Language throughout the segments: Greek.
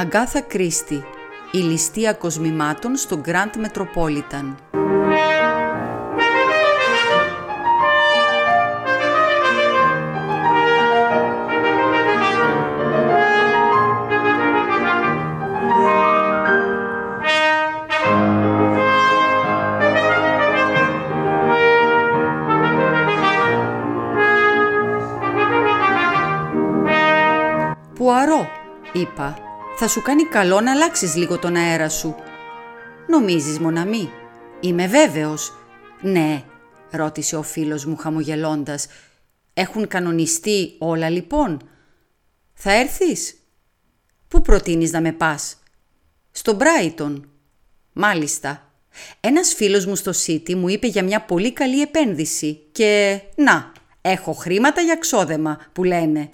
Αγκάθα Κρίστη, η ληστεία κοσμημάτων στο Grand Metropolitan. «Θα σου κάνει καλό να αλλάξεις λίγο τον αέρα σου». «Νομίζεις, Μοναμή» «Είμαι βέβαιος». «Ναι», ρώτησε ο φίλος μου χαμογελώντας. «Έχουν κανονιστεί όλα λοιπόν». «Θα έρθεις» «Πού προτείνεις να με πας» «Στο Μπράιτον». «Μάλιστα». Ένας φίλος μου στο City μου είπε για μια πολύ καλή επένδυση και «Να, έχω χρήματα για ξόδεμα» που λένε.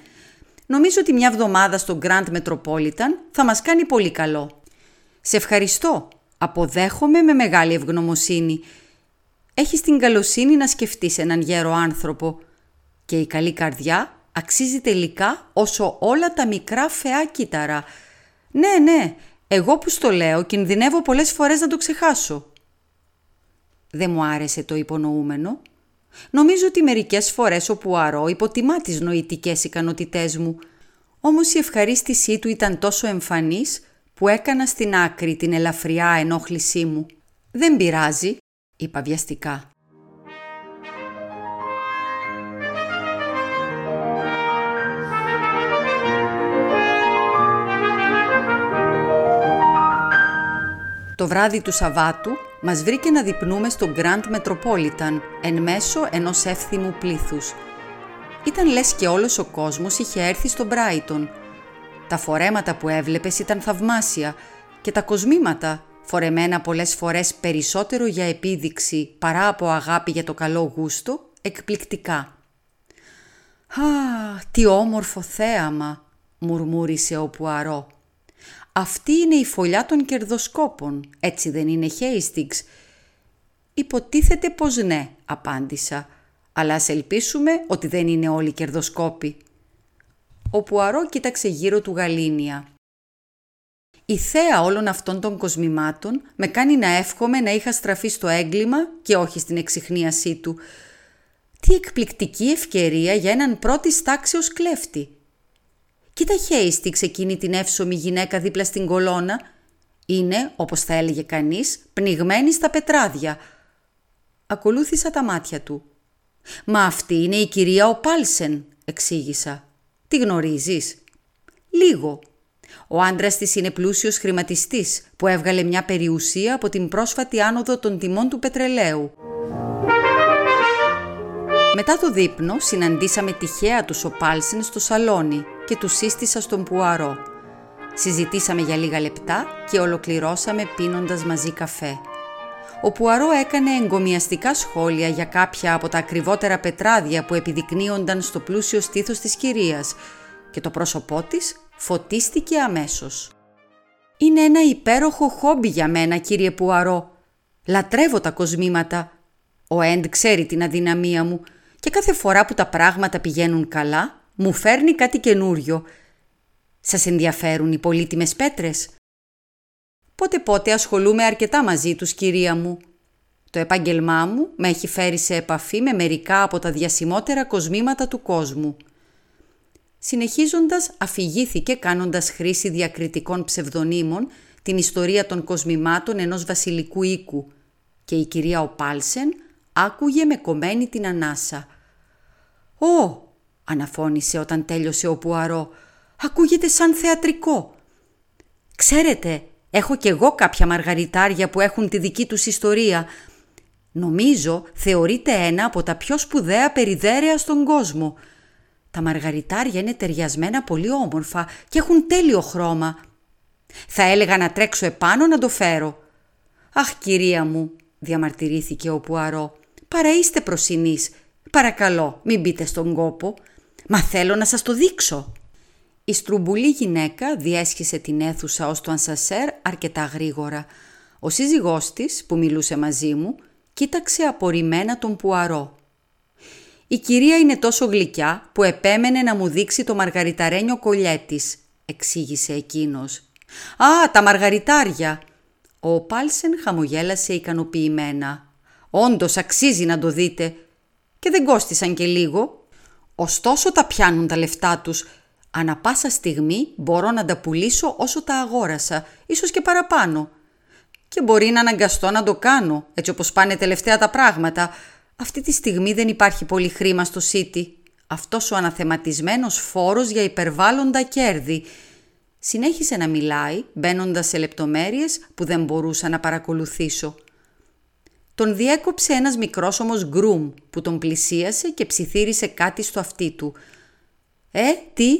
Νομίζω ότι μια εβδομάδα στο Grand Metropolitan θα μας κάνει πολύ καλό. Σε ευχαριστώ. Αποδέχομαι με μεγάλη ευγνωμοσύνη. Έχεις την καλοσύνη να σκεφτείς έναν γέρο άνθρωπο. Και η καλή καρδιά αξίζει τελικά όσο όλα τα μικρά φαιά κύτταρα. Ναι, ναι, εγώ που στο λέω κινδυνεύω πολλές φορές να το ξεχάσω. Δεν μου άρεσε το υπονοούμενο. Νομίζω ότι μερικές φορές ο Πουαρό υποτιμά τις νοητικές ικανότητές μου. Όμως η ευχαρίστησή του ήταν τόσο εμφανής που έκανα στην άκρη την ελαφριά ενόχλησή μου. «Δεν πειράζει», είπα βιαστικά. Το βράδυ του Σαββάτου μας βρήκε να διπνούμε στο Grand Metropolitan εν μέσω ενός εύθυμου πλήθους. Ήταν λες και όλος ο κόσμος είχε έρθει στο Brighton. Τα φορέματα που έβλεπες ήταν θαυμάσια και τα κοσμήματα, φορεμένα πολλές φορές περισσότερο για επίδειξη παρά από αγάπη για το καλό γούστο, εκπληκτικά. «Α, τι όμορφο θέαμα», μουρμούρισε ο Πουαρό. Αυτή είναι η φωλιά των κερδοσκόπων, έτσι δεν είναι Hastings. Υποτίθεται πως ναι, απάντησα, αλλά ας ελπίσουμε ότι δεν είναι όλοι κερδοσκόποι. Ο Πουαρό κοίταξε γύρω του γαλήνια. Η θέα όλων αυτών των κοσμημάτων με κάνει να εύχομαι να είχα στραφεί στο έγκλημα και όχι στην εξυχνίασή του. Τι εκπληκτική ευκαιρία για έναν πρώτης τάξεως κλέφτη. Κοίτα Χέιστιξ εκείνη την εύσομη γυναίκα δίπλα στην κολόνα. Είναι, όπως θα έλεγε κανείς, πνιγμένη στα πετράδια. Ακολούθησα τα μάτια του. «Μα αυτή είναι η κυρία Οπάλσεν», εξήγησα. «Τι γνωρίζεις» «Λίγο». Ο άντρας της είναι πλούσιος χρηματιστής που έβγαλε μια περιουσία από την πρόσφατη άνοδο των τιμών του πετρελαίου. Μετά το δείπνο συναντήσαμε τυχαία τους Οπάλσεν στο σαλόνι και του σύστησα στον Πουαρό. Συζητήσαμε για λίγα λεπτά και ολοκληρώσαμε πίνοντας μαζί καφέ. Ο Πουαρό έκανε εγκομιαστικά σχόλια για κάποια από τα ακριβότερα πετράδια που επιδεικνύονταν στο πλούσιο στήθος της κυρίας και το πρόσωπό της φωτίστηκε αμέσως. «Είναι ένα υπέροχο χόμπι για μένα, κύριε Πουαρό. Λατρεύω τα κοσμήματα. Ο Έντ ξέρει την αδυναμία μου και κάθε φορά που τα πράγματα πηγαίνουν καλά, μου φέρνει κάτι καινούριο. Σας ενδιαφέρουν οι πολύτιμες πέτρες; Πότε πότε ασχολούμαι αρκετά μαζί τους, κυρία μου. Το επάγγελμά μου με έχει φέρει σε επαφή με μερικά από τα διασημότερα κοσμήματα του κόσμου. Συνεχίζοντας αφηγήθηκε κάνοντας χρήση διακριτικών ψευδονύμων την ιστορία των κοσμημάτων ενός βασιλικού οίκου και η κυρία Οπάλσεν άκουγε με κομμένη την ανάσα. «Ω, αναφώνησε όταν τέλειωσε ο Πουαρό. «Ακούγεται σαν θεατρικό». «Ξέρετε, έχω κι εγώ κάποια μαργαριτάρια που έχουν τη δική τους ιστορία. Νομίζω θεωρείται ένα από τα πιο σπουδαία περιδέρεα στον κόσμο. Τα μαργαριτάρια είναι ταιριασμένα πολύ όμορφα και έχουν τέλειο χρώμα. Θα έλεγα να τρέξω επάνω να το φέρω». «Αχ, κυρία μου», διαμαρτυρήθηκε ο Πουαρό, «παρά είστε προσινείς. Παρακαλώ, μην μπείτε στον κόπο. «Μα θέλω να σας το δείξω». Η στρουμπουλή γυναίκα διέσχισε την αίθουσα ως το ανσασέρ αρκετά γρήγορα. Ο σύζυγός της, που μιλούσε μαζί μου, κοίταξε απορριμμένα τον Πουαρό. «Η κυρία είναι τόσο γλυκιά που επέμενε να μου δείξει το μαργαριταρένιο κολλιέ της», εξήγησε εκείνος. «Α, τα μαργαριτάρια!» Ο Πάλσεν χαμογέλασε ικανοποιημένα. «Όντως αξίζει να το δείτε. Και δεν κόστησαν και λίγο. Ωστόσο τα πιάνουν τα λεφτά τους. Ανά πάσα στιγμή μπορώ να τα πουλήσω όσο τα αγόρασα, ίσως και παραπάνω. Και μπορεί να αναγκαστώ να το κάνω, έτσι όπως πάνε τελευταία τα πράγματα. Αυτή τη στιγμή δεν υπάρχει πολύ χρήμα στο City. Αυτός ο αναθεματισμένος φόρος για υπερβάλλοντα κέρδη. Συνέχισε να μιλάει, μπαίνοντας σε λεπτομέρειες που δεν μπορούσα να παρακολουθήσω. Τον διέκοψε ένας μικρός όμως γκρουμ που τον πλησίασε και ψιθύρισε κάτι στο αυτί του. «Ε, τι,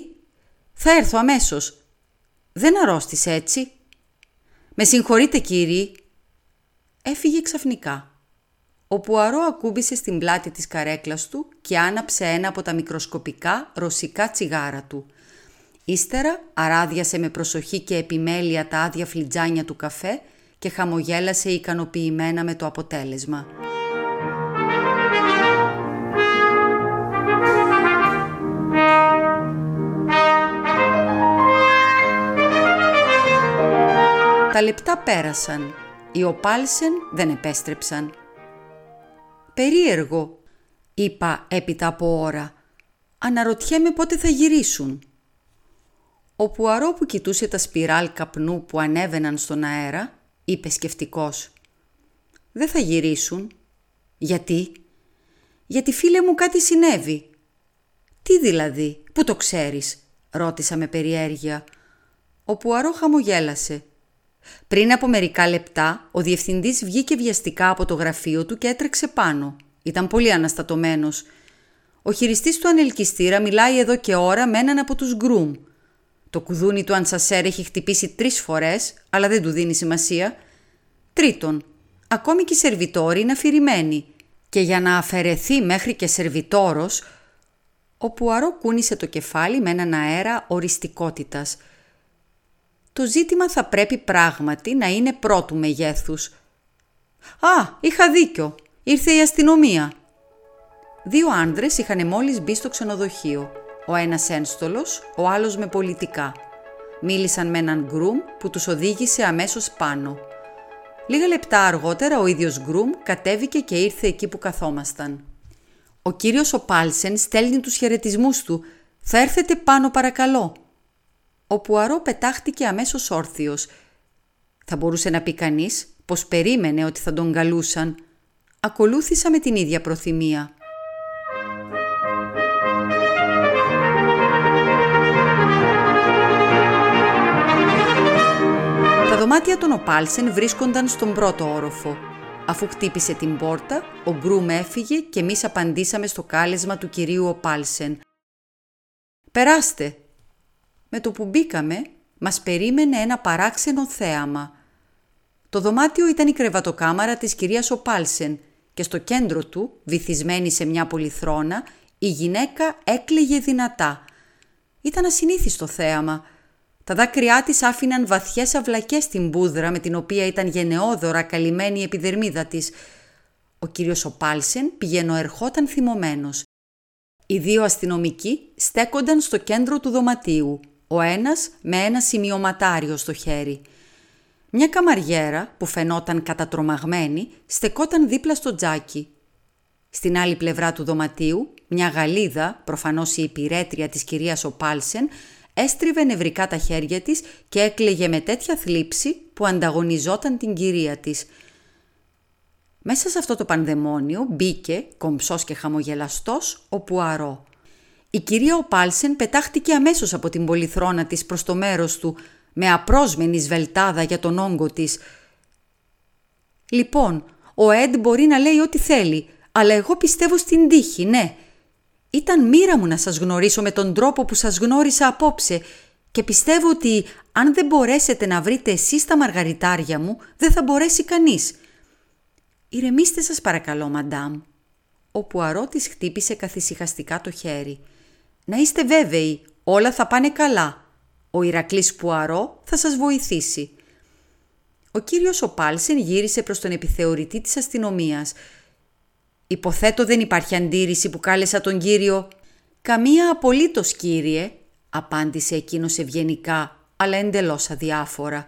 θα έρθω αμέσως. Δεν αρρώστησε έτσι». «Με συγχωρείτε κύριοι». Έφυγε ξαφνικά. Ο Πουαρό ακούμπησε στην πλάτη της καρέκλας του και άναψε ένα από τα μικροσκοπικά ρωσικά τσιγάρα του. Ύστερα αράδιασε με προσοχή και επιμέλεια τα άδεια φλιτζάνια του καφέ και χαμογέλασε ικανοποιημένα με το αποτέλεσμα. Τα λεπτά πέρασαν. Οι Οπάλσεν δεν επέστρεψαν. «Περίεργο», είπα έπειτα από ώρα. «Αναρωτιέμαι πότε θα γυρίσουν». Ο Πουαρό που κοιτούσε τα σπιράλ καπνού που ανέβαιναν στον αέρα, είπε σκεφτικός. «Δεν θα γυρίσουν». «Γιατί» «Γιατί φίλε μου κάτι συνέβη». «Τι δηλαδή, πού το ξέρεις» ρώτησα με περιέργεια. Ο Πουαρό χαμογέλασε. Πριν από μερικά λεπτά, ο διευθυντής βγήκε βιαστικά από το γραφείο του και έτρεξε πάνω. Ήταν πολύ αναστατωμένος. Ο χειριστής του ανελκυστήρα μιλάει εδώ και ώρα με έναν από τους γκρουμ. Το κουδούνι του Ανσασέρ έχει χτυπήσει τρεις φορές, αλλά δεν του δίνει σημασία. Τρίτον, ακόμη και οι σερβιτόροι είναι αφηρημένοι και για να αφαιρεθεί μέχρι και σερβιτόρος, ο Πουαρό κούνησε το κεφάλι με έναν αέρα οριστικότητας – το ζήτημα θα πρέπει πράγματι να είναι πρώτου μεγέθους. «Α, είχα δίκιο. Ήρθε η αστυνομία». Δύο άνδρες είχαν μόλις μπει στο ξενοδοχείο. Ο ένας ένστολος, ο άλλος με πολιτικά. Μίλησαν με έναν γκρουμ που τους οδήγησε αμέσως πάνω. Λίγα λεπτά αργότερα ο ίδιος γκρουμ κατέβηκε και ήρθε εκεί που καθόμασταν. «Ο κύριος ο Πάλσεν στέλνει τους χαιρετισμούς του. Θα έρθετε πάνω παρακαλώ», ο Πουαρό πετάχτηκε αμέσως όρθιος. Θα μπορούσε να πει κανείς πως περίμενε ότι θα τον καλούσαν. Ακολούθησα με την ίδια προθυμία. Τα δωμάτια των Οπάλσεν βρίσκονταν στον πρώτο όροφο. Αφού χτύπησε την πόρτα, ο Γκρούμ έφυγε και εμείς απαντήσαμε στο κάλεσμα του κυρίου Οπάλσεν. «Περάστε», με το που μπήκαμε, μας περίμενε ένα παράξενο θέαμα. Το δωμάτιο ήταν η κρεβατοκάμαρα της κυρίας Οπάλσεν και στο κέντρο του, βυθισμένη σε μια πολυθρόνα, η γυναίκα έκλαιγε δυνατά. Ήταν ασυνήθιστο θέαμα. Τα δάκρυά της άφηναν βαθιές αυλακές στην μπούδρα με την οποία ήταν γενναιόδωρα καλυμμένη η επιδερμίδα της. Ο κύριος Οπάλσεν πηγαίνω ερχόταν θυμωμένος. Οι δύο αστυνομικοί στέκονταν στο κέντρο του δωματίου ο ένας με ένα σημειωματάριο στο χέρι. Μια καμαριέρα που φαινόταν κατατρομαγμένη στεκόταν δίπλα στο τζάκι. Στην άλλη πλευρά του δωματίου, μια γαλίδα, προφανώς η υπηρέτρια της κυρίας Οπάλσεν, έστριβε νευρικά τα χέρια της και έκλαιγε με τέτοια θλίψη που ανταγωνιζόταν την κυρία της. Μέσα σε αυτό το πανδαιμόνιο μπήκε, κομψός και χαμογελαστός, ο Πουαρό. Η κυρία Οπάλσεν πετάχτηκε αμέσως από την πολυθρόνα της προς το μέρος του, με απρόσμενη σβελτάδα για τον όγκο της. «Λοιπόν, ο Εντ μπορεί να λέει ό,τι θέλει, αλλά εγώ πιστεύω στην τύχη, ναι. Ήταν μοίρα μου να σας γνωρίσω με τον τρόπο που σας γνώρισα απόψε και πιστεύω ότι αν δεν μπορέσετε να βρείτε εσείς τα μαργαριτάρια μου, δεν θα μπορέσει κανείς. Ηρεμήστε σας παρακαλώ, μαντάμ. Ο Πουαρό της χτύπησε καθησυχαστικά το χέρι. Να είστε βέβαιοι, όλα θα πάνε καλά. Ο Ηρακλής Πουαρό θα σας βοηθήσει. Ο κύριος Οπάλσεν γύρισε προς τον επιθεωρητή της αστυνομίας. «Υποθέτω δεν υπάρχει αντίρρηση που κάλεσα τον κύριο». «Καμία απολύτως κύριε», απάντησε εκείνος ευγενικά, αλλά εντελώς αδιάφορα.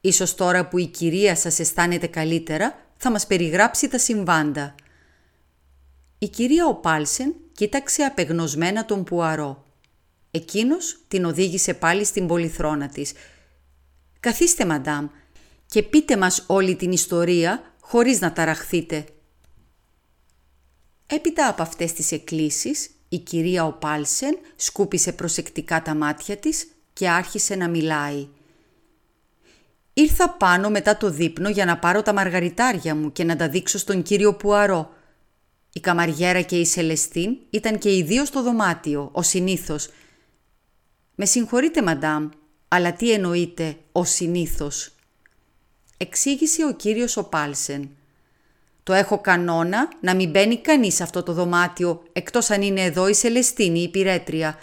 Ίσως τώρα που η κυρία σας αισθάνεται καλύτερα, θα μας περιγράψει τα συμβάντα. Η κυρία Οπάλσεν κοίταξε απεγνωσμένα τον Πουαρό. Εκείνος την οδήγησε πάλι στην πολυθρόνα της. «Καθίστε, μαντάμ, και πείτε μας όλη την ιστορία χωρίς να ταραχθείτε». Έπειτα από αυτές τις εκκλήσεις, η κυρία Οπάλσεν σκούπισε προσεκτικά τα μάτια της και άρχισε να μιλάει. Ήρθα πάνω μετά το δείπνο για να πάρω τα μαργαριτάρια μου και να τα δείξω στον κύριο Πουαρό. Η Καμαριέρα και η Σελεστίν ήταν και οι δύο στο δωμάτιο, ο συνήθως. «Με συγχωρείτε, μαντάμ, αλλά τι εννοείται ο συνήθως» εξήγησε ο κύριος Οπάλσεν. Το έχω κανόνα να μην μπαίνει κανείς σε αυτό το δωμάτιο, εκτός αν είναι εδώ η Σελεστίνη, η πυρέτρια.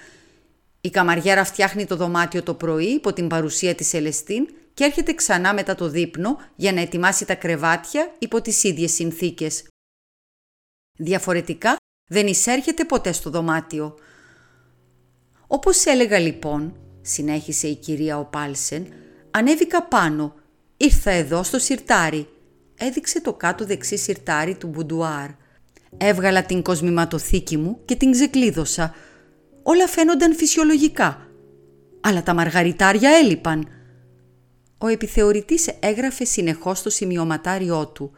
Η καμαριέρα φτιάχνει το δωμάτιο το πρωί υπό την παρουσία της Σελεστίν και έρχεται ξανά μετά το δείπνο για να ετοιμάσει τα κρεβάτια υπό τις ίδιες συνθήκες. Διαφορετικά δεν εισέρχεται ποτέ στο δωμάτιο. Όπως έλεγα λοιπόν, συνέχισε η κυρία Οπάλσεν, ανέβηκα πάνω, ήρθα εδώ στο σιρτάρι έδειξε το κάτω δεξί σιρτάρι του μπουντουάρ. Έβγαλα την κοσμηματοθήκη μου και την ξεκλείδωσα. Όλα φαίνονταν φυσιολογικά. Αλλά τα μαργαριτάρια έλειπαν. Ο επιθεωρητής έγραφε συνεχώς το σημειωματάριό του.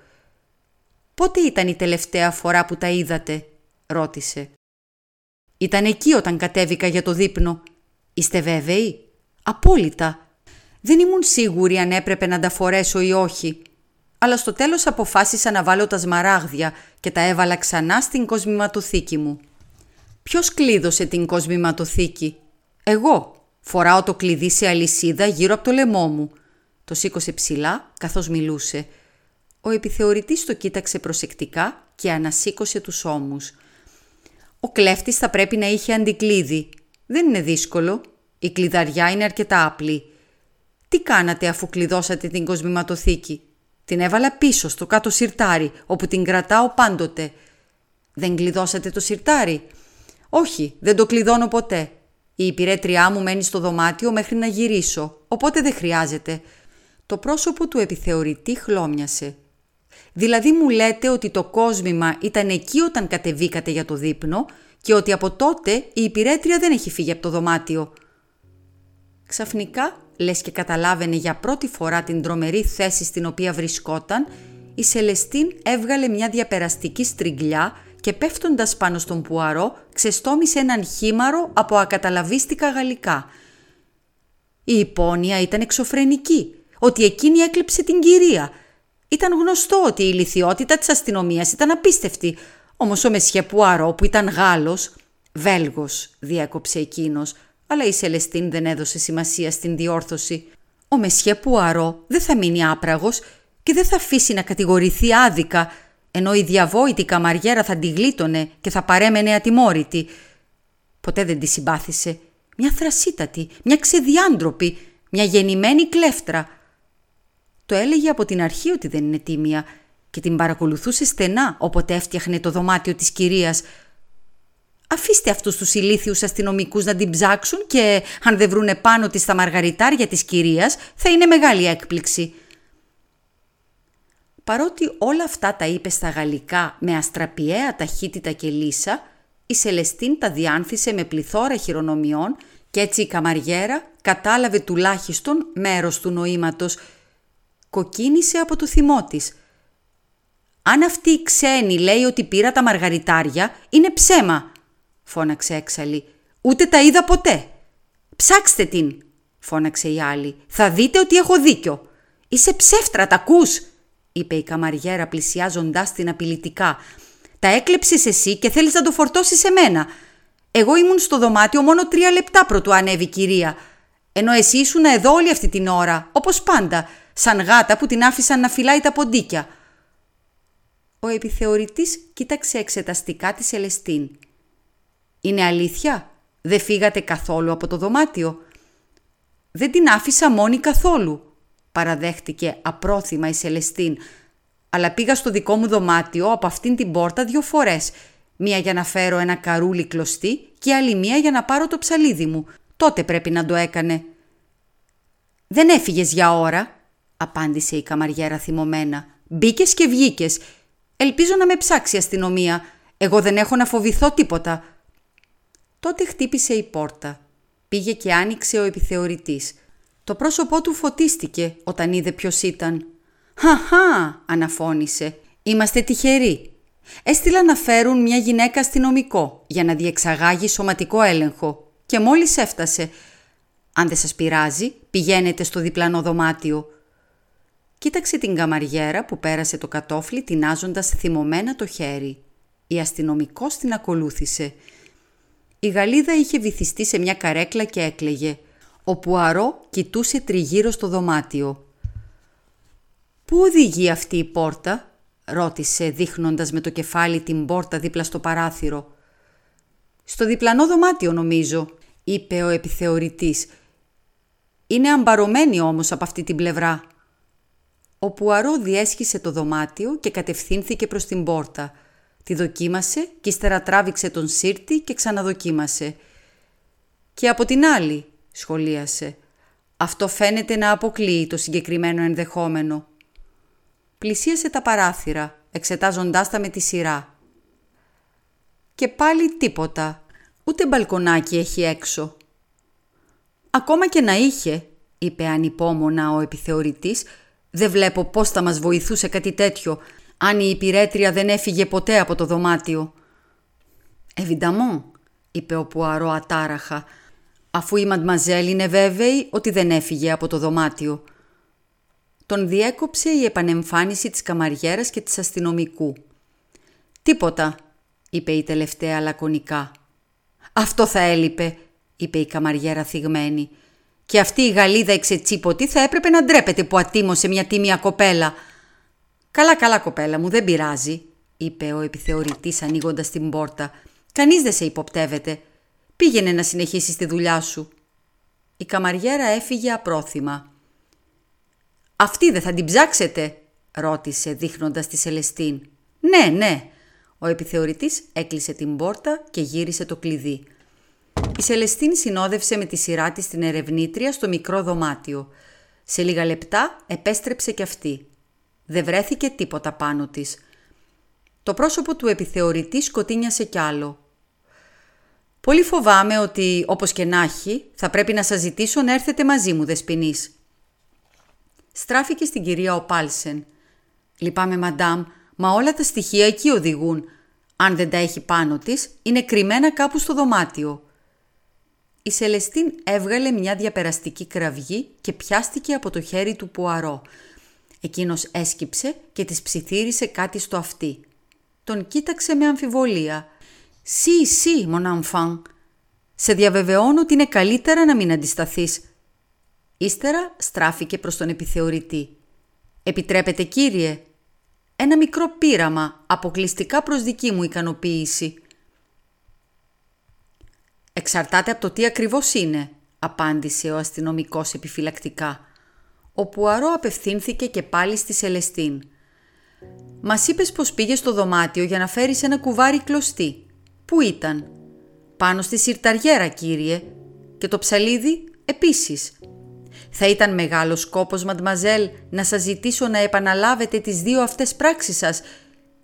«Πότε ήταν η τελευταία φορά που τα είδατε» ρώτησε. «Ήταν εκεί όταν κατέβηκα για το δείπνο. Είστε βέβαιοι» «Απόλυτα. Δεν ήμουν σίγουρη αν έπρεπε να τα φορέσω ή όχι αλλά στο τέλος αποφάσισα να βάλω τα σμαράγδια και τα έβαλα ξανά στην κοσμηματοθήκη μου. Ποιος κλείδωσε την κοσμηματοθήκη; Εγώ. Φοράω το κλειδί σε αλυσίδα γύρω από το λαιμό μου. Το σήκωσε ψηλά καθώς μιλούσε. Ο επιθεωρητής το κοίταξε προσεκτικά και ανασήκωσε τους ώμους. Ο κλέφτης θα πρέπει να είχε αντικλείδι. Δεν είναι δύσκολο. Η κλειδαριά είναι αρκετά απλή. Τι κάνατε αφού κλειδώσατε την κοσμηματοθήκη; Την έβαλα πίσω στο κάτω σιρτάρι, όπου την κρατάω πάντοτε. Δεν κλειδώσατε το σιρτάρι; Όχι, δεν το κλειδώνω ποτέ. Η υπηρέτριά μου μένει στο δωμάτιο μέχρι να γυρίσω, οπότε δεν χρειάζεται. Το πρόσωπο του επιθεωρητή χλώμιασε. Δηλαδή μου λέτε ότι το κόσμημα ήταν εκεί όταν κατεβήκατε για το δείπνο και ότι από τότε η υπηρέτρια δεν έχει φύγει από το δωμάτιο. Ξαφνικά λες και καταλάβαινε για πρώτη φορά την τρομερή θέση στην οποία βρισκόταν, η Σελεστίν έβγαλε μια διαπεραστική στριγλιά και πέφτοντας πάνω στον Πουαρό ξεστόμησε έναν χήμαρο από ακαταλαβίστικα γαλλικά. Η υπόνοια ήταν εξωφρενική, ότι εκείνη έκλειψε την κυρία. Ήταν γνωστό ότι η λυθιότητα της αστυνομίας ήταν απίστευτη, όμως ο Μεσχέ Πουαρό που ήταν Γάλλος, Βέλγος διέκοψε εκείνος, αλλά η Σελεστίν δεν έδωσε σημασία στην διόρθωση. Ο Μεσιέ Πουαρό δεν θα μείνει άπραγος και δεν θα αφήσει να κατηγορηθεί άδικα, ενώ η διαβόητη καμαριέρα θα τη γλίτωνε και θα παρέμενε ατιμόρυτη. Ποτέ δεν τη συμπάθησε. Μια θρασίτατη, μια ξεδιάντροπη, μια γεννημένη κλέφτρα. Το έλεγε από την αρχή ότι δεν είναι τίμια και την παρακολουθούσε στενά όποτε έφτιαχνε το δωμάτιο της κυρίας Αφήστε αυτούς τους ηλίθιους αστυνομικούς να την ψάξουν και αν δεν βρούνε πάνω της τα μαργαριτάρια της κυρίας θα είναι μεγάλη έκπληξη. Παρότι όλα αυτά τα είπε στα γαλλικά με αστραπιαία ταχύτητα και λύσα, η Σελεστίν τα διάνθησε με πληθώρα χειρονομιών και έτσι η καμαριέρα κατάλαβε τουλάχιστον μέρος του νοήματος. Κοκκίνησε από το θυμό της. «Αν αυτή η ξένη λέει ότι πήρα τα μαργαριτάρια, είναι ψέμα», φώναξε έξαλλη. Ούτε τα είδα ποτέ. Ψάξτε την, φώναξε η άλλη. Θα δείτε ότι έχω δίκιο. Είσαι ψεύτρα, τα ακούς, είπε η καμαριέρα πλησιάζοντάς την απειλητικά. Τα έκλεψες εσύ και θέλεις να το φορτώσεις σε μένα. Εγώ ήμουν στο δωμάτιο μόνο τρία λεπτά πρωτού ανέβει η κυρία. Ενώ εσύ ήσουν εδώ όλη αυτή την ώρα, όπως πάντα, σαν γάτα που την άφησαν να φυλάει τα ποντίκια. Ο επιθεωρητής κοίταξε εξεταστικά τη Σελεστίν. Είναι αλήθεια, δεν φύγατε καθόλου από το δωμάτιο; Δεν την άφησα μόνη καθόλου, παραδέχτηκε απρόθυμα η Σελεστίν, αλλά πήγα στο δικό μου δωμάτιο από αυτήν την πόρτα δύο φορές, μία για να φέρω ένα καρούλι κλωστή και άλλη μία για να πάρω το ψαλίδι μου. Τότε πρέπει να το έκανε. «Δεν έφυγες για ώρα», απάντησε η καμαριέρα θυμωμένα. «Μπήκες και βγήκες. Ελπίζω να με ψάξει η αστυνομία. Εγώ δεν έχω να φοβηθώ τίποτα». Τότε χτύπησε η πόρτα. Πήγε και άνοιξε ο επιθεωρητής. Το πρόσωπό του φωτίστηκε όταν είδε ποιος ήταν. «Χαχά», αναφώνησε. «Είμαστε τυχεροί. Έστειλα να φέρουν μια γυναίκα αστυνομικό για να διεξαγάγει σωματικό έλεγχο και μόλις έφτασε. Αν δεν σας πειράζει, πηγαίνετε στο διπλανό δωμάτιο. Κοίταξε την καμαριέρα που πέρασε το κατόφλι τεινάζοντας θυμωμένα το χέρι. Η αστυνομικός την ακολούθησε. Η Γαλίδα είχε βυθιστεί σε μια καρέκλα και έκλαιγε. Ο Πουαρό κοιτούσε τριγύρω στο δωμάτιο. «Πού οδηγεί αυτή η πόρτα» ρώτησε δείχνοντας με το κεφάλι την πόρτα δίπλα στο παράθυρο. «Στο διπλανό δωμάτιο νομίζω», είπε ο επιθεωρητής. «Είναι αμπαρωμένη όμως από αυτή την πλευρά». Ο Πουαρό διέσχισε το δωμάτιο και κατευθύνθηκε προς την πόρτα. Τη δοκίμασε και ύστερα τράβηξε τον σύρτη και ξαναδοκίμασε. «Και από την άλλη», σχολίασε. «Αυτό φαίνεται να αποκλείει το συγκεκριμένο ενδεχόμενο». Πλησίασε τα παράθυρα, εξετάζοντάς τα με τη σειρά. Και πάλι τίποτα, ούτε μπαλκονάκι έχει έξω. «Ακόμα και να είχε», είπε ανυπόμονα ο επιθεωρητής, «δεν βλέπω πώς θα μας βοηθούσε κάτι τέτοιο, αν η υπηρέτρια δεν έφυγε ποτέ από το δωμάτιο». «Εβινταμό», είπε ο Πουαρό ατάραχα, αφού η Μαντμαζέλ είναι βέβαιη ότι δεν έφυγε από το δωμάτιο. Τον διέκοψε η επανεμφάνιση της καμαριέρας και της αστυνομικού. «Τίποτα», είπε η τελευταία λακωνικά. «Αυτό θα έλειπε», είπε η καμαριέρα θυγμένη. «Και αυτή η Γαλλίδα εξετσίποτη θα έπρεπε να ντρέπεται που ατίμωσε μια τίμια κοπέλα». «Καλά, καλά κοπέλα μου, δεν πειράζει», είπε ο επιθεωρητής ανοίγοντας την πόρτα. «Κανείς δεν σε υποπτεύεται. Πήγαινε να συνεχίσεις τη δουλειά σου». Η καμαριέρα έφυγε απρόθυμα. «Αυτή δεν θα την ψάξετε» ρώτησε δείχνοντας τη Σελεστίν. «Ναι, ναι». Ο επιθεωρητής έκλεισε την πόρτα και γύρισε το κλειδί. Η Σελεστίν συνόδευσε με τη σειρά της την ερευνήτρια στο μικρό δωμάτιο. Σε λίγα λεπτά επέστρεψε κι αυτή. Δεν βρέθηκε τίποτα πάνω της. Το πρόσωπο του επιθεωρητή σκοτίνιασε κι άλλο. «Πολύ φοβάμαι ότι, όπως και να έχει, θα πρέπει να σας ζητήσω να έρθετε μαζί μου, Δεσποινής», στράφηκε στην κυρία Οπάλσεν. «Λυπάμαι, μαντάμ, μα όλα τα στοιχεία εκεί οδηγούν. Αν δεν τα έχει πάνω της, είναι κρυμμένα κάπου στο δωμάτιο». Η Σελεστίν έβγαλε μια διαπεραστική κραυγή και πιάστηκε από το χέρι του Πουαρό. Εκείνος έσκυψε και της ψιθύρισε κάτι στο αυτί. Τον κοίταξε με αμφιβολία. «Σι, σι, mon enfant. Σε διαβεβαιώνω ότι είναι καλύτερα να μην αντισταθείς. Ύστερα στράφηκε προς τον επιθεωρητή. «Επιτρέπετε κύριε» «Ένα μικρό πείραμα, αποκλειστικά προς δική μου ικανοποίηση». «Εξαρτάται από το τι ακριβώς είναι», απάντησε ο αστυνομικός επιφυλακτικά. Ο Πουαρό απευθύνθηκε και πάλι στη Σελεστίν. «Μας είπες πως πήγες στο δωμάτιο για να φέρεις ένα κουβάρι κλωστή. Πού ήταν» «Πάνω στη σιρταριέρα, κύριε. Και το ψαλίδι επίσης. Θα ήταν μεγάλος σκόπος, μαντμαζέλ, να σας ζητήσω να επαναλάβετε τις δύο αυτές πράξεις σας.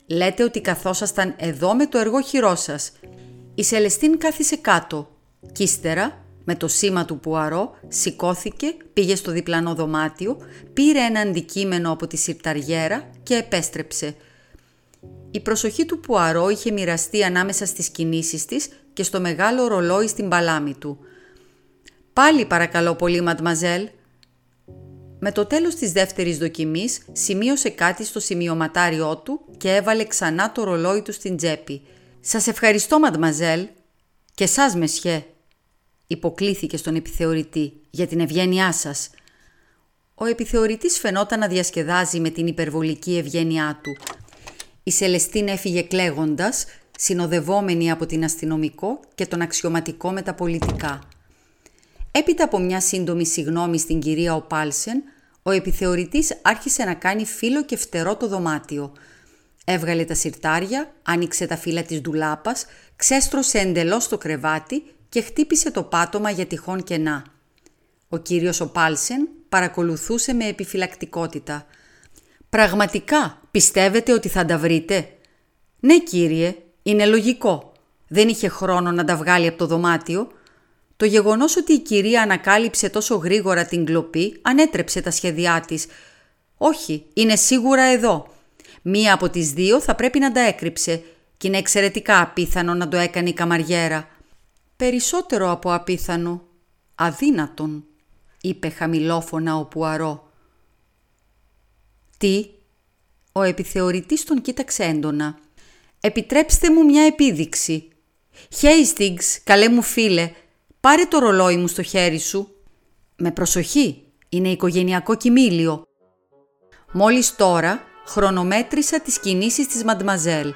Λέτε ότι καθόσασταν εδώ με το εργό σας. Η Σελεστίν κάθισε κάτω. Κι ύστερα, με το σήμα του Πουαρό, σηκώθηκε, πήγε στο διπλανό δωμάτιο, πήρε ένα αντικείμενο από τη σιρταριέρα και επέστρεψε. Η προσοχή του Πουαρό είχε μοιραστεί ανάμεσα στις κινήσεις της και στο μεγάλο ρολόι στην παλάμη του. «Πάλι παρακαλώ πολύ, μαντμαζέλ», με το τέλος της δεύτερης δοκιμής σημείωσε κάτι στο σημειωματάριό του και έβαλε ξανά το ρολόι του στην τσέπη. «Σας ευχαριστώ, μαντμαζέλ» «Και σας, μεσιέ», υποκλήθηκε στον επιθεωρητή για την ευγένειά σας. Ο επιθεωρητής φαινόταν να διασκεδάζει με την υπερβολική ευγένειά του. Η Σελεστίν έφυγε κλαίγοντας, συνοδευόμενη από την αστυνομικό και τον αξιωματικό με τα πολιτικά. Έπειτα από μια σύντομη συγνώμη στην κυρία Οπάλσεν, ο επιθεωρητής άρχισε να κάνει φύλλο και φτερό το δωμάτιο. Έβγαλε τα συρτάρια, άνοιξε τα φύλλα της ντουλάπας, ξέστρωσε εντελώς το κρεβάτι και χτύπησε το πάτωμα για τυχόν κενά. Ο κύριος Οπάλσεν παρακολουθούσε με επιφυλακτικότητα. «Πραγματικά πιστεύετε ότι θα τα βρείτε» «Ναι κύριε, είναι λογικό. Δεν είχε χρόνο να τα βγάλει από το δωμάτιο. Το γεγονός ότι η κυρία ανακάλυψε τόσο γρήγορα την κλοπή ανέτρεψε τα σχέδιά της. Όχι, είναι σίγουρα εδώ. Μία από τις δύο θα πρέπει να τα έκρυψε και είναι εξαιρετικά απίθανο να το έκανε η καμαριέρα. Περισσότερο από απίθανο. Αδύνατον, είπε χαμηλόφωνα ο Πουαρό. Τι, ο επιθεωρητής τον κοίταξε έντονα. Επιτρέψτε μου μια επίδειξη. Χέιστιγκς, καλέ μου φίλε, πάρε το ρολόι μου στο χέρι σου. Με προσοχή, είναι οικογενειακό κοιμήλιο. Μόλις τώρα χρονομέτρησα τις κινήσεις της Μαντμαζέλ.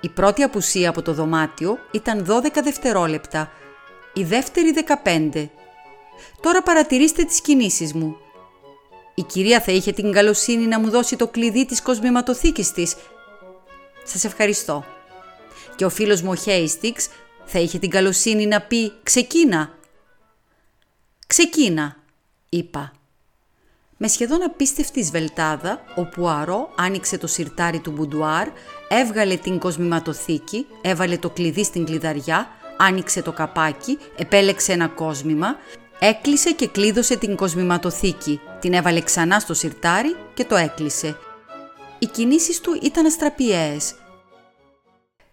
Η πρώτη απουσία από το δωμάτιο ήταν 12 δευτερόλεπτα, η δεύτερη 15. Τώρα παρατηρήστε τις κινήσεις μου. Η κυρία θα είχε την καλοσύνη να μου δώσει το κλειδί της κοσμηματοθήκης της σας ευχαριστώ. Και ο φίλος μου ο Χέιστιξ θα είχε την καλοσύνη να πει «Ξεκίνα». «Ξεκίνα», είπα. Με σχεδόν απίστευτη σβελτάδα, ο Πουαρό άνοιξε το σιρτάρι του μπουντουάρ, έβγαλε την κοσμηματοθήκη, έβαλε το κλειδί στην κλειδαριά, άνοιξε το καπάκι, επέλεξε ένα κόσμημα, έκλεισε και κλείδωσε την κοσμηματοθήκη, την έβαλε ξανά στο σιρτάρι και το έκλεισε. Οι κινήσεις του ήταν αστραπιαίες.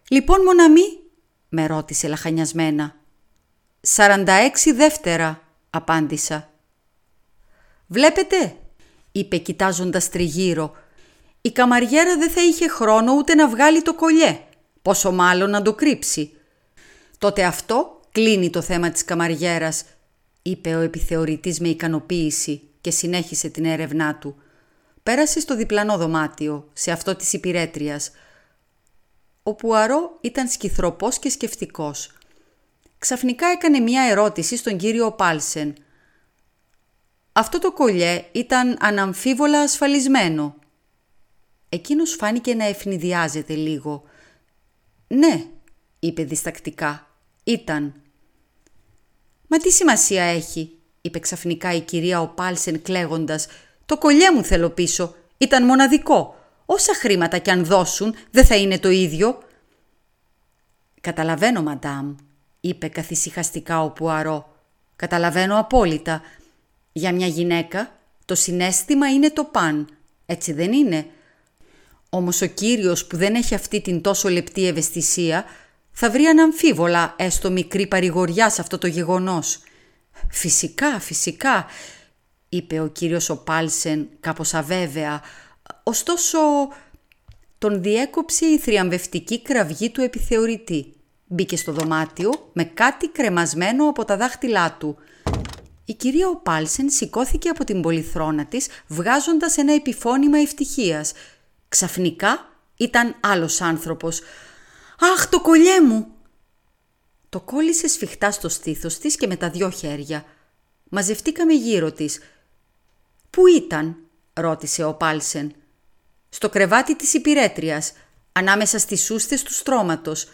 «Λοιπόν, Μοναμή», με ρώτησε λαχανιασμένα. «46 δεύτερα», απάντησα. «Βλέπετε», είπε κοιτάζοντας τριγύρω, «η καμαριέρα δεν θα είχε χρόνο ούτε να βγάλει το κολλιέ, πόσο μάλλον να το κρύψει». «Τότε αυτό κλείνει το θέμα της καμαριέρας», είπε ο επιθεωρητής με ικανοποίηση και συνέχισε την έρευνά του. Πέρασε στο διπλανό δωμάτιο, σε αυτό της υπηρέτριας. Ο Πουαρό ήταν σκυθροπός και σκεφτικός. Ξαφνικά έκανε μία ερώτηση στον κύριο Πάλσεν. Αυτό το κολλιέ ήταν αναμφίβολα ασφαλισμένο. Εκείνος φάνηκε να ευνηδιάζεται λίγο. «Ναι», είπε διστακτικά, «ήταν». «Μα τι σημασία έχει», είπε ξαφνικά η κυρία ο Πάλσεν κλαίγοντας, το κολλιέ μου θέλω πίσω. Ήταν μοναδικό. Όσα χρήματα κι αν δώσουν δεν θα είναι το ίδιο. Καταλαβαίνω, μαντάμ, είπε καθησυχαστικά ο Πουαρό. Καταλαβαίνω απόλυτα. Για μια γυναίκα το συνέστημα είναι το παν. Έτσι δεν είναι. Όμως ο κύριος που δεν έχει αυτή την τόσο λεπτή ευαισθησία θα βρει αναμφίβολα έστω μικρή παρηγοριά σε αυτό το γεγονός. Φυσικά, φυσικά είπε ο κύριος ο Πάλσεν κάπως αβέβαια. Ωστόσο τον διέκοψε η θριαμβευτική κραυγή του επιθεωρητή. Μπήκε στο δωμάτιο με κάτι κρεμασμένο από τα δάχτυλά του. Η κυρία ο Πάλσεν σηκώθηκε από την πολυθρόνα της βγάζοντας ένα επιφώνημα ευτυχίας. Ξαφνικά ήταν άλλος άνθρωπος. «Αχ, το κολλιέ μου!» Το κόλλησε σφιχτά στο στήθος της και με τα δυο χέρια. Μαζευτήκαμε γύρω της. «Πού ήταν» ρώτησε ο Πάλσεν. «Στο κρεβάτι της υπηρέτριας, ανάμεσα στις σούστες του στρώματος.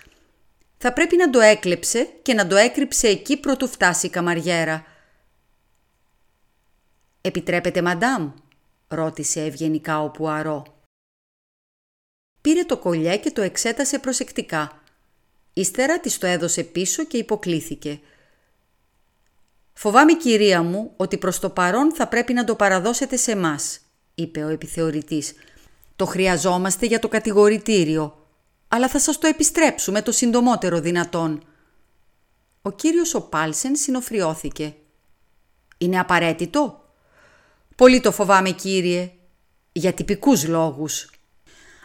Θα πρέπει να το έκλεψε και να το έκρυψε εκεί πρωτού φτάσει η καμαριέρα». «Επιτρέπετε, μαντάμ» ρώτησε ευγενικά ο Πουαρό. Πήρε το κολλιέ και το εξέτασε προσεκτικά. Ύστερα της το έδωσε πίσω και υποκλήθηκε – «Φοβάμαι, κυρία μου, ότι προς το παρόν θα πρέπει να το παραδώσετε σε μας», είπε ο επιθεωρητής. «Το χρειαζόμαστε για το κατηγορητήριο, αλλά θα σας το επιστρέψουμε το συντομότερο δυνατόν». Ο κύριος ο Πάλσεν συνοφριώθηκε. «Είναι απαραίτητο» «Πολύ το φοβάμαι, κύριε, για τυπικούς λόγους».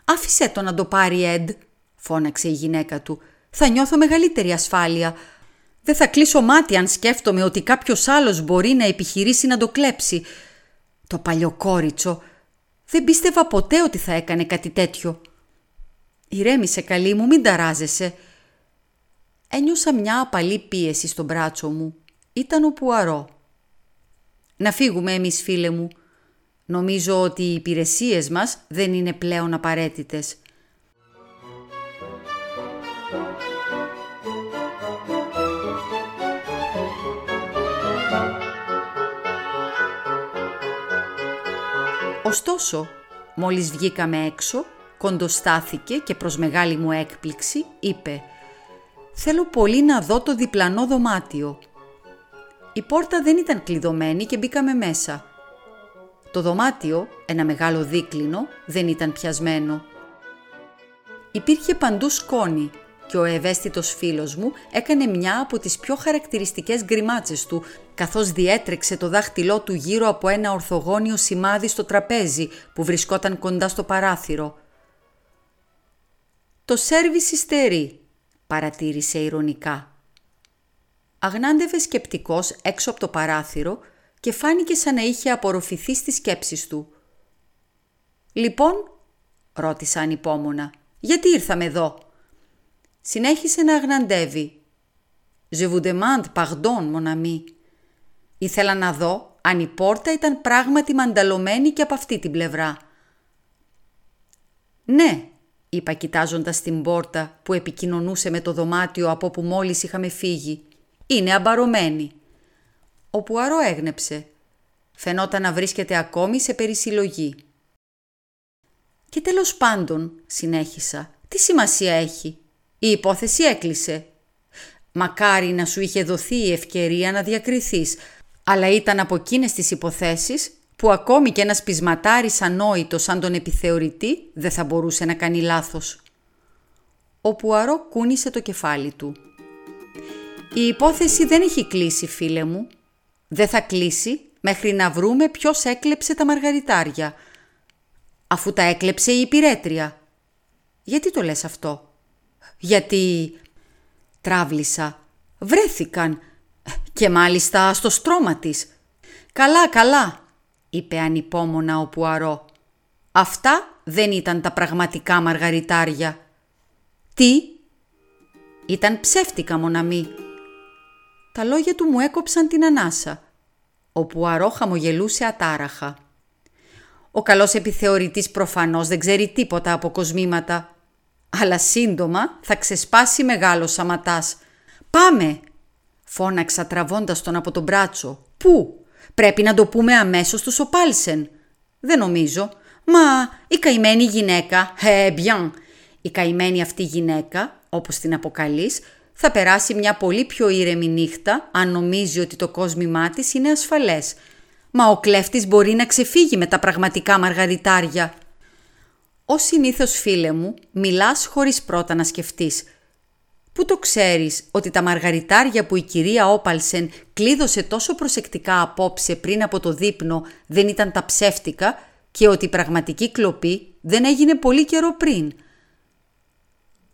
«Άφησέ το να το πάρει, Εντ», φώναξε η γυναίκα του. «Θα νιώθω μεγαλύτερη ασφάλεια. Δεν θα κλείσω μάτι αν σκέφτομαι ότι κάποιος άλλος μπορεί να επιχειρήσει να το κλέψει. Το παλιοκόριτσο. Δεν πίστευα ποτέ ότι θα έκανε κάτι τέτοιο. Ηρέμησε καλή μου, μην ταράζεσαι. Ένιωσα μια απαλή πίεση στο μπράτσο μου. Ήταν ο Πουαρό. Να φύγουμε εμείς φίλε μου. Νομίζω ότι οι υπηρεσίες μας δεν είναι πλέον απαραίτητες. Ωστόσο, μόλις βγήκαμε έξω, κοντοστάθηκε και προς μεγάλη μου έκπληξη είπε «Θέλω πολύ να δω το διπλανό δωμάτιο». Η πόρτα δεν ήταν κλειδωμένη και μπήκαμε μέσα. Το δωμάτιο, ένα μεγάλο δίκλινο, δεν ήταν πιασμένο. Υπήρχε παντού σκόνη και ο ευαίσθητος φίλος μου έκανε μια από τις πιο χαρακτηριστικές γκριμάτσες του, καθώς διέτρεξε το δάχτυλό του γύρω από ένα ορθογώνιο σημάδι στο τραπέζι που βρισκόταν κοντά στο παράθυρο. «Το σέρβις υστερεί», παρατήρησε ηρωνικά. Αγνάντευε σκεπτικός έξω από το παράθυρο και φάνηκε σαν να είχε απορροφηθεί στις σκέψεις του. «Λοιπόν», ρώτησα ανυπόμονα, «γιατί ήρθαμε εδώ» συνέχισε να αγναντεύει. «Je vous demande pardon, mon ami». Ήθελα να δω αν η πόρτα ήταν πράγματι μανταλωμένη και από αυτή την πλευρά. «Ναι», είπα κοιτάζοντας την πόρτα που επικοινωνούσε με το δωμάτιο από που μόλις είχαμε φύγει. «Είναι αμπαρωμένη». Ο Πουαρό έγνεψε. Φαινόταν να βρίσκεται ακόμη σε περισυλλογή. «Και τέλος πάντων», συνέχισα, «τι σημασία έχει; Η υπόθεση έκλεισε. Μακάρι να σου είχε δοθεί η ευκαιρία να διακριθείς, αλλά ήταν από εκείνες τις υποθέσεις που ακόμη και ένας πεισματάρης ανόητος σαν τον επιθεωρητή δεν θα μπορούσε να κάνει λάθος. Ο Πουαρό κούνησε το κεφάλι του. «Η υπόθεση δεν έχει κλείσει, φίλε μου. Δεν θα κλείσει μέχρι να βρούμε ποιος έκλεψε τα μαργαριτάρια. Αφού τα έκλεψε η υπηρέτρια. Γιατί το λες αυτό» γιατί τράβλησα. Βρέθηκαν και μάλιστα στο στρώμα της. «Καλά, καλά», είπε ανυπόμονα ο Πουαρό. «Αυτά δεν ήταν τα πραγματικά μαργαριτάρια». «Τι» «Ήταν ψεύτικα, μοναμή». Τα λόγια του μου έκοψαν την ανάσα. Ο Πουαρό χαμογελούσε ατάραχα. Ο καλός επιθεωρητής προφανώς δεν ξέρει τίποτα από κοσμήματα αλλά σύντομα θα ξεσπάσει μεγάλος σαματάς. «Πάμε!» φώναξα τραβώντας τον από τον μπράτσο. «Πού; Πρέπει να το πούμε αμέσως του Σοπάλσεν». «Δεν νομίζω. Μα η καημένη γυναίκα, ε, bien, η καημένη αυτή γυναίκα, όπως την αποκαλείς, θα περάσει μια πολύ πιο ήρεμη νύχτα αν νομίζει ότι το κόσμημά της είναι ασφαλές. Μα ο κλέφτης μπορεί να ξεφύγει με τα πραγματικά μαργαριτάρια. «Ω συνήθως φίλε μου, μιλάς χωρίς πρώτα να σκεφτείς. Πού το ξέρεις ότι τα μαργαριτάρια που η κυρία Όπαλσεν κλείδωσε τόσο προσεκτικά απόψε πριν από το δείπνο δεν ήταν τα ψεύτικα και ότι η πραγματική κλοπή δεν έγινε πολύ καιρό πριν».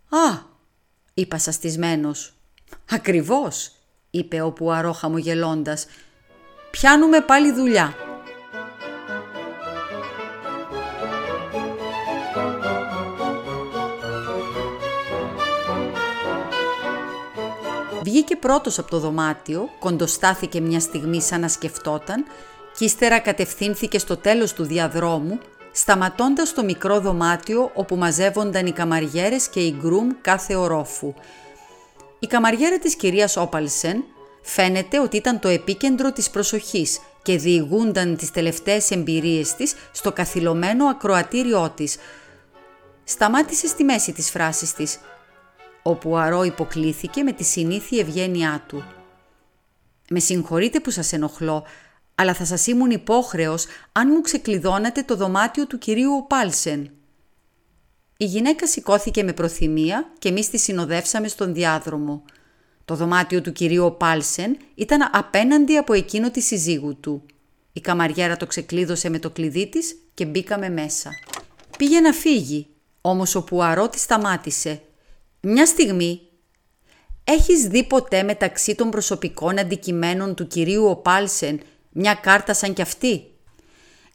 «Α», είπα σαστισμένος. «Ακριβώς», είπε ο Πουαρό χαμογελώντας. «Πιάνουμε πάλι δουλειά». Βγήκε πρώτος από το δωμάτιο, κοντοστάθηκε μια στιγμή σαν να σκεφτόταν και ύστερα κατευθύνθηκε στο τέλος του διαδρόμου, σταματώντας το μικρό δωμάτιο όπου μαζεύονταν οι καμαριέρες και οι γκρουμ κάθε ορόφου. Η καμαριέρα της κυρίας Όπαλσεν φαίνεται ότι ήταν το επίκεντρο της προσοχής και διηγούνταν τις τελευταίες εμπειρίες της στο καθυλωμένο ακροατήριό της. Σταμάτησε στη μέση της φράσης της ο Πουαρό υποκλήθηκε με τη συνήθεια ευγένειά του. «Με συγχωρείτε που σας ενοχλώ, αλλά θα σας ήμουν υπόχρεος αν μου ξεκλειδώνατε το δωμάτιο του κυρίου Πάλσεν». Η γυναίκα σηκώθηκε με προθυμία και εμείς τη συνοδεύσαμε στον διάδρομο. Το δωμάτιο του κυρίου Πάλσεν ήταν απέναντι από εκείνο τη συζύγου του. Η καμαριέρα το ξεκλείδωσε με το κλειδί της και μπήκαμε μέσα. Πήγε να φύγει, όμως ο Πουαρό τη σταμάτησε μια στιγμή έχεις δει ποτέ μεταξύ των προσωπικών αντικειμένων του κυρίου Οπάλσεν μια κάρτα σαν κι αυτή.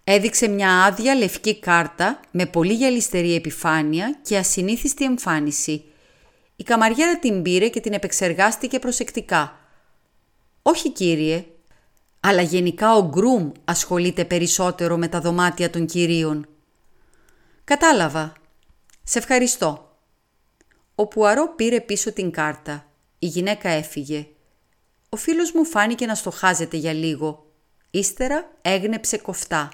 Έδειξε μια άδεια λευκή κάρτα με πολύ γυαλιστερή επιφάνεια και ασυνήθιστη εμφάνιση. Η καμαριέρα την πήρε και την επεξεργάστηκε προσεκτικά. «Όχι κύριε, αλλά γενικά ο Γκρουμ ασχολείται περισσότερο με τα δωμάτια των κυρίων». «Κατάλαβα. Σε ευχαριστώ». Ο Πουαρό πήρε πίσω την κάρτα. Η γυναίκα έφυγε. Ο φίλος μου φάνηκε να στοχάζεται για λίγο. Ύστερα έγνεψε κοφτά.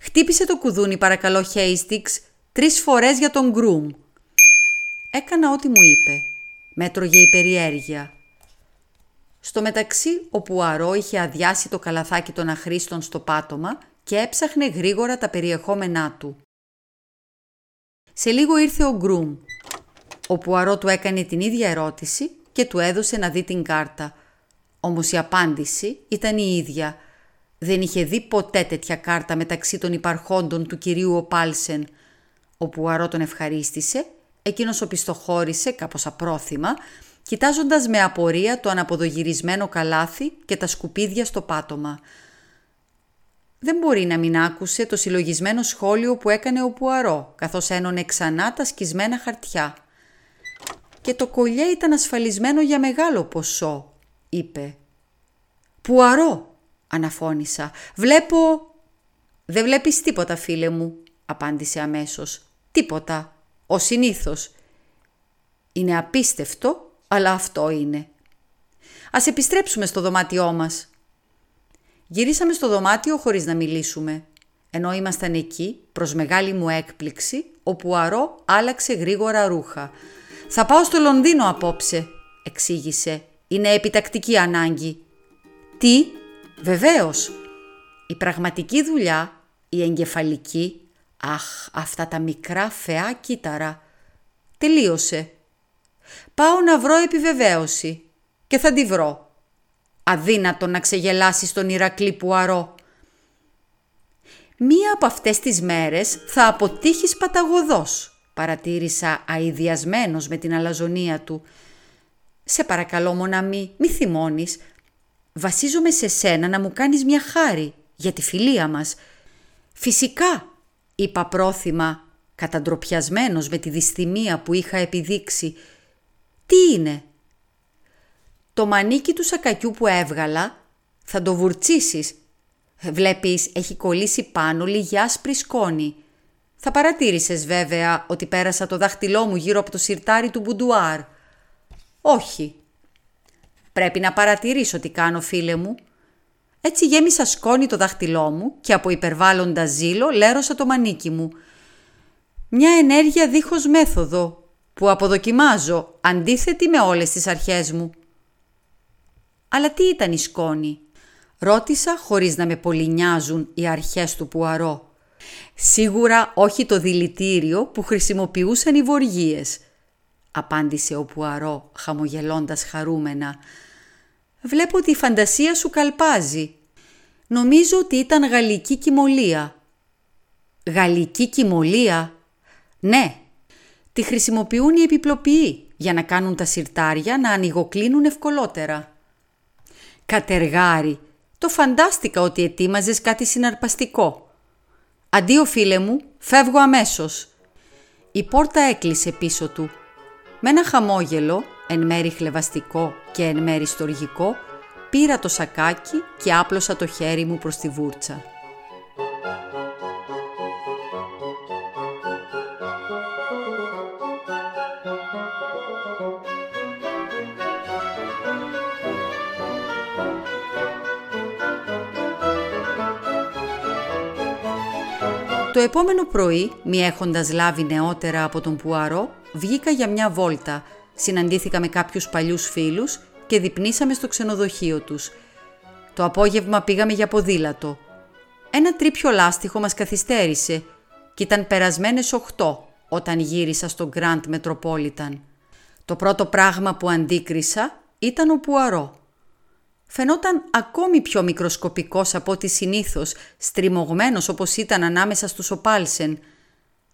Χτύπησε το κουδούνι παρακαλώ Χέιστιξ τρεις φορές για τον Γκρουμ. Έκανα ό,τι μου είπε. Μέτρωγε η περιέργεια. Στο μεταξύ ο Πουαρό είχε αδειάσει το καλαθάκι των αχρήστων στο πάτωμα και έψαχνε γρήγορα τα περιεχόμενά του. Σε λίγο ήρθε ο Γκρουμ. Ο Πουαρό του έκανε την ίδια ερώτηση και του έδωσε να δει την κάρτα. Όμως η απάντηση ήταν η ίδια. Δεν είχε δει ποτέ τέτοια κάρτα μεταξύ των υπαρχόντων του κυρίου Οπάλσεν. Ο Πουαρό τον ευχαρίστησε, εκείνος οπισθοχώρησε κάπως απρόθυμα, κοιτάζοντας με απορία το αναποδογυρισμένο καλάθι και τα σκουπίδια στο πάτωμα. Δεν μπορεί να μην άκουσε το συλλογισμένο σχόλιο που έκανε ο Πουαρό, καθώς ένωνε ξανά τα σκισμένα χαρτιά. «Και το κολλιέ ήταν ασφαλισμένο για μεγάλο ποσό», είπε. «Πουαρό», αναφώνησα, «βλέπω...» «Δεν βλέπεις τίποτα, φίλε μου», απάντησε αμέσως. «Τίποτα, ο συνήθως». «Είναι απίστευτο, αλλά αυτό είναι». «Ας επιστρέψουμε στο δωμάτιό μας», Γυρίσαμε στο δωμάτιο χωρίς να μιλήσουμε. Ενώ ήμασταν εκεί, προς μεγάλη μου έκπληξη, ο Πουαρό άλλαξε γρήγορα ρούχα. «Θα πάω στο Λονδίνο απόψε», εξήγησε. «Είναι επιτακτική ανάγκη». «Τι» «Βεβαίως». Η πραγματική δουλειά, η εγκεφαλική, αχ, αυτά τα μικρά φαιά κύτταρα. Τελείωσε. Πάω να βρω επιβεβαίωση και θα τη βρω. Αδύνατο να ξεγελάσει τον Ηρακλή Πουαρό. Μία από αυτές τις μέρες θα αποτύχεις παταγωδός, παρατήρησα αηδιασμένος με την αλαζονία του. Σε παρακαλώ μοναμή, μη θυμώνεις. Βασίζομαι σε σένα να μου κάνεις μια χάρη για τη φιλία μας. Φυσικά, είπα πρόθυμα, καταντροπιασμένος με τη δυσθυμία που είχα επιδείξει. Τι είναι, το μανίκι του σακακιού που έβγαλα θα το βουρτσίσεις. Βλέπεις, έχει κολλήσει πάνω λίγη άσπρη σκόνη. Θα παρατήρησες βέβαια ότι πέρασα το δάχτυλό μου γύρω από το σιρτάρι του μπουντουάρ. Όχι. Πρέπει να παρατηρήσω τι κάνω φίλε μου. Έτσι γέμισα σκόνη το δάχτυλό μου και από υπερβάλλοντα ζήλο λέρωσα το μανίκι μου. Μια ενέργεια δίχως μέθοδο που αποδοκιμάζω αντίθετη με όλες τις αρχές μου. Αλλά τι ήταν η σκόνη; Ρώτησα χωρίς να με πολυνιάζουν οι αρχές του Πουαρό. Σίγουρα όχι το δηλητήριο που χρησιμοποιούσαν οι βοργίες. Απάντησε ο Πουαρό χαμογελώντας χαρούμενα. Βλέπω ότι η φαντασία σου καλπάζει. Νομίζω ότι ήταν γαλλική κοιμωλία. Γαλλική κοιμωλία. Ναι, τη χρησιμοποιούν οι επιπλοποιοί για να κάνουν τα σιρτάρια να ανοιγοκλίνουν ευκολότερα. Κατεργάρι, το φαντάστηκα ότι ετοίμαζες κάτι συναρπαστικό. Αντίο φίλε μου, φεύγω αμέσως. Η πόρτα έκλεισε πίσω του. Με ένα χαμόγελο, εν μέρη χλεβαστικό και εν μέρη στοργικό, πήρα το σακάκι και άπλωσα το χέρι μου προς τη βούρτσα. Το επόμενο πρωί, μη έχοντας λάβει νεότερα από τον Πουαρό, βγήκα για μια βόλτα, συναντήθηκα με κάποιους παλιούς φίλους και διπνήσαμε στο ξενοδοχείο τους. Το απόγευμα πήγαμε για ποδήλατο. Ένα τρίπιο λάστιχο μας καθυστέρησε και ήταν περασμένες 8 όταν γύρισα στο Grand Metropolitan. Το πρώτο πράγμα που αντίκρισα ήταν ο Πουαρό φαινόταν ακόμη πιο μικροσκοπικός από ό,τι συνήθως, στριμωγμένος όπως ήταν ανάμεσα στους οπάλσεν.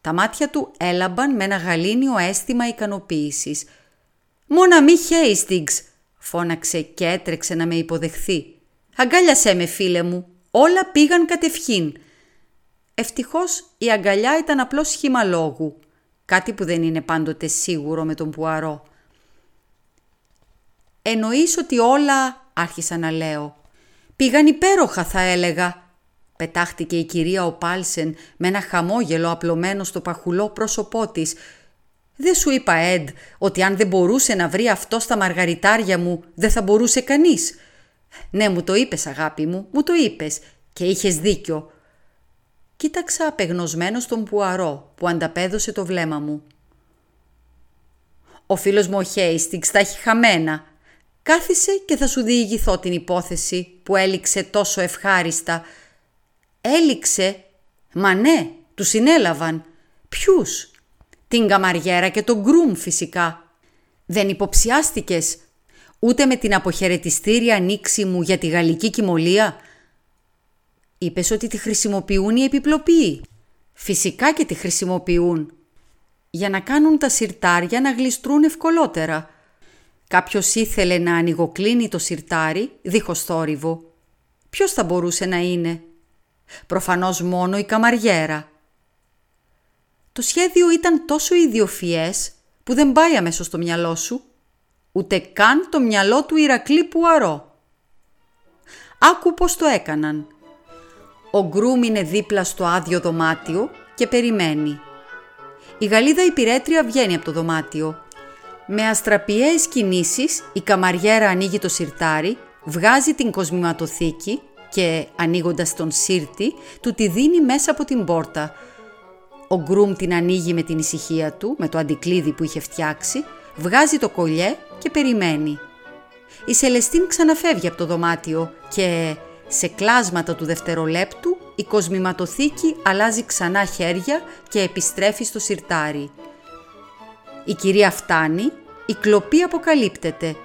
Τα μάτια του έλαμπαν με ένα γαλήνιο αίσθημα ικανοποίησης. «Μόνα μη Χέιστιγκς», φώναξε και έτρεξε να με υποδεχθεί. «Αγκάλιασέ με φίλε μου, όλα πήγαν κατευχήν». Ευτυχώς η αγκαλιά ήταν απλώς σχήμα λόγου, κάτι που δεν είναι πάντοτε σίγουρο με τον Πουαρό. «Εννοείς ότι όλα άρχισα να λέω. «Πήγαν υπέροχα θα έλεγα», πετάχτηκε η κυρία Οπάλσεν με ένα χαμόγελο απλωμένο στο παχουλό πρόσωπό της. «Δεν σου είπα, Εντ, ότι αν δεν μπορούσε να βρει αυτό στα μαργαριτάρια μου, δεν θα μπορούσε κανείς». «Ναι, μου το είπες αγάπη μου, μου το είπες και είχες δίκιο». Κοίταξα απεγνωσμένο στον Πουαρό που ανταπέδωσε το βλέμμα μου. «Ο φίλος μου ο Χέιστιξ τα έχει χαμένα. Κάθισε και θα σου διηγηθώ την υπόθεση που έληξε τόσο ευχάριστα. Έληξε. Μα ναι, τους συνέλαβαν. Ποιους; Την Καμαριέρα και τον Γκρουμ φυσικά. Δεν υποψιάστηκες ούτε με την αποχαιρετιστήρια ανοίξη μου για τη γαλλική κοιμωλία. Είπες ότι τη χρησιμοποιούν οι επιπλοποιοί. Φυσικά και τη χρησιμοποιούν. Για να κάνουν τα σιρτάρια να γλιστρούν ευκολότερα. Κάποιος ήθελε να ανοιγοκλίνει το σιρτάρι δίχως θόρυβο. Ποιος θα μπορούσε να είναι; Προφανώς μόνο η καμαριέρα. Το σχέδιο ήταν τόσο ιδιοφιές που δεν πάει αμέσως στο μυαλό σου. Ούτε καν το μυαλό του Ηρακλή Πουαρό. Άκου πώς το έκαναν. Ο Γκρούμ είναι δίπλα στο άδειο δωμάτιο και περιμένει. Η Γαλλίδα υπηρέτρια βγαίνει από το δωμάτιο. Με αστραπιαίες κινήσεις η καμαριέρα ανοίγει το σιρτάρι, βγάζει την κοσμηματοθήκη και ανοίγοντας τον σύρτη του τη δίνει μέσα από την πόρτα. Ο Γκρούμ την ανοίγει με την ησυχία του, με το αντικλείδι που είχε φτιάξει, βγάζει το κολλιέ και περιμένει. Η Σελεστίν ξαναφεύγει από το δωμάτιο και σε κλάσματα του δευτερολέπτου η κοσμηματοθήκη αλλάζει ξανά χέρια και επιστρέφει στο σιρτάρι. Η κυρία φτάνει, η κλοπή αποκαλύπτεται.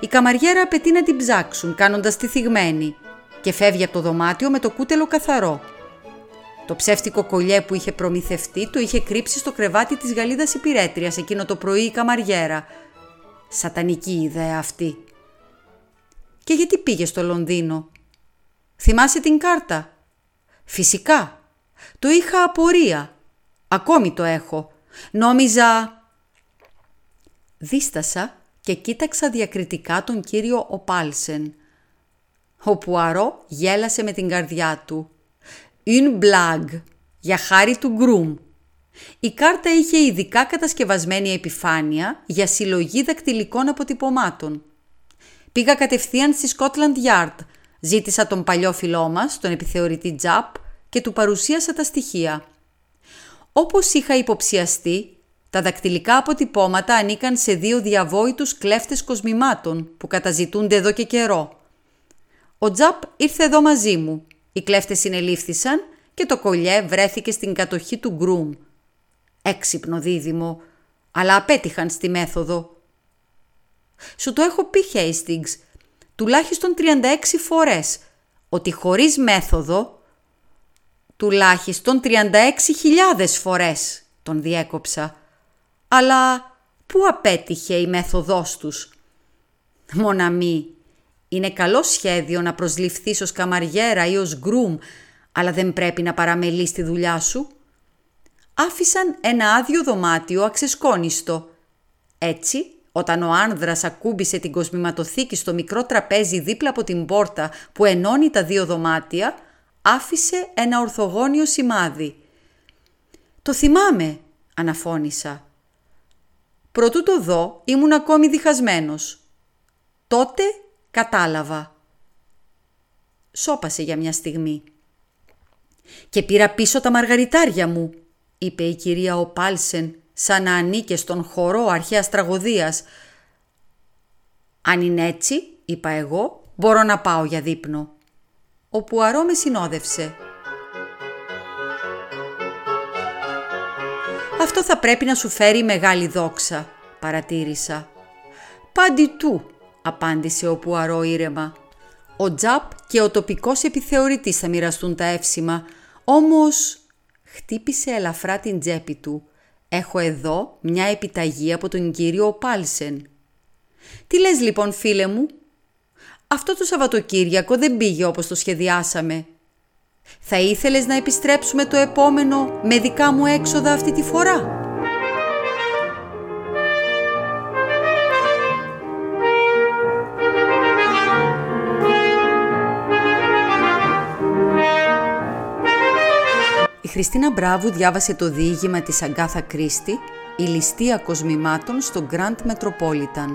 Η καμαριέρα απαιτεί να την ψάξουν κάνοντας τη θυγμένη και φεύγει από το δωμάτιο με το κούτελο καθαρό. Το ψεύτικο κολλιέ που είχε προμηθευτεί το είχε κρύψει στο κρεβάτι της Γαλλίδας υπηρέτριας εκείνο το πρωί η καμαριέρα. Σατανική ιδέα αυτή. Και γιατί πήγε στο Λονδίνο; Θυμάσαι την κάρτα; Φυσικά. Το είχα απορία. Ακόμη το έχω. Νόμιζα... Δίστασα και κοίταξα διακριτικά τον κύριο Οπάλσεν. Ο Πουαρό γέλασε με την καρδιά του. «Une blague» για χάρη του Γκρουμ. Η κάρτα είχε ειδικά κατασκευασμένη επιφάνεια για συλλογή δακτυλικών αποτυπωμάτων. Πήγα κατευθείαν στη Scotland Yard, ζήτησα τον παλιό φιλό μας, τον επιθεωρητή Τζαπ, και του παρουσίασα τα στοιχεία. Όπως είχα υποψιαστεί, τα δακτυλικά αποτυπώματα ανήκαν σε δύο διαβόητους κλέφτες κοσμημάτων που καταζητούνται εδώ και καιρό. Ο Τζαπ ήρθε εδώ μαζί μου. Οι κλέφτες συνελήφθησαν και το κολλιέ βρέθηκε στην κατοχή του Γκρουμ. Έξυπνο δίδυμο, αλλά απέτυχαν στη μέθοδο. Σου το έχω πει, Hastings, τουλάχιστον 36 φορές, ότι χωρίς μέθοδο, τουλάχιστον 36.000 φορές, τον διέκοψα. Αλλά πού απέτυχε η μέθοδός τους; Μοναμή, είναι καλό σχέδιο να προσληφθείς ως καμαριέρα ή ως γκρουμ, αλλά δεν πρέπει να παραμελείς τη δουλειά σου. Άφησαν ένα άδειο δωμάτιο αξεσκόνιστο. Έτσι, όταν ο άνδρας ακούμπησε την κοσμηματοθήκη στο μικρό τραπέζι δίπλα από την πόρτα που ενώνει τα δύο δωμάτια, άφησε ένα ορθογώνιο σημάδι. «Το θυμάμαι», αναφώνησα. Προτού το δω, ήμουν ακόμη διχασμένος. Τότε κατάλαβα. Σώπασε για μια στιγμή. «Και πήρα πίσω τα μαργαριτάρια μου», είπε η κυρία Οπάλσεν, σαν να ανήκε στον χορό αρχαίας τραγωδίας. «Αν είναι έτσι», είπα εγώ, «μπορώ να πάω για δείπνο». Ο Πουαρό με συνόδευσε. «Αυτό θα πρέπει να σου φέρει μεγάλη δόξα», παρατήρησα. «Πάντι του», απάντησε ο Πουαρό ήρεμα. Ο Τζαπ και ο τοπικός επιθεωρητής θα μοιραστούν τα εύσημα, όμως χτύπησε ελαφρά την τσέπη του. Έχω εδώ μια επιταγή από τον κύριο Πάλσεν. Τι λες λοιπόν φίλε μου, αυτό το Σαββατοκύριακο δεν πήγε όπως το σχεδιάσαμε. Θα ήθελες να επιστρέψουμε το επόμενο με δικά μου έξοδα αυτή τη φορά; Χριστίνα Μπράβου διάβασε το διήγημα της Αγκάθα Κρίστη «Η ληστεία κοσμημάτων στο Grand Metropolitan».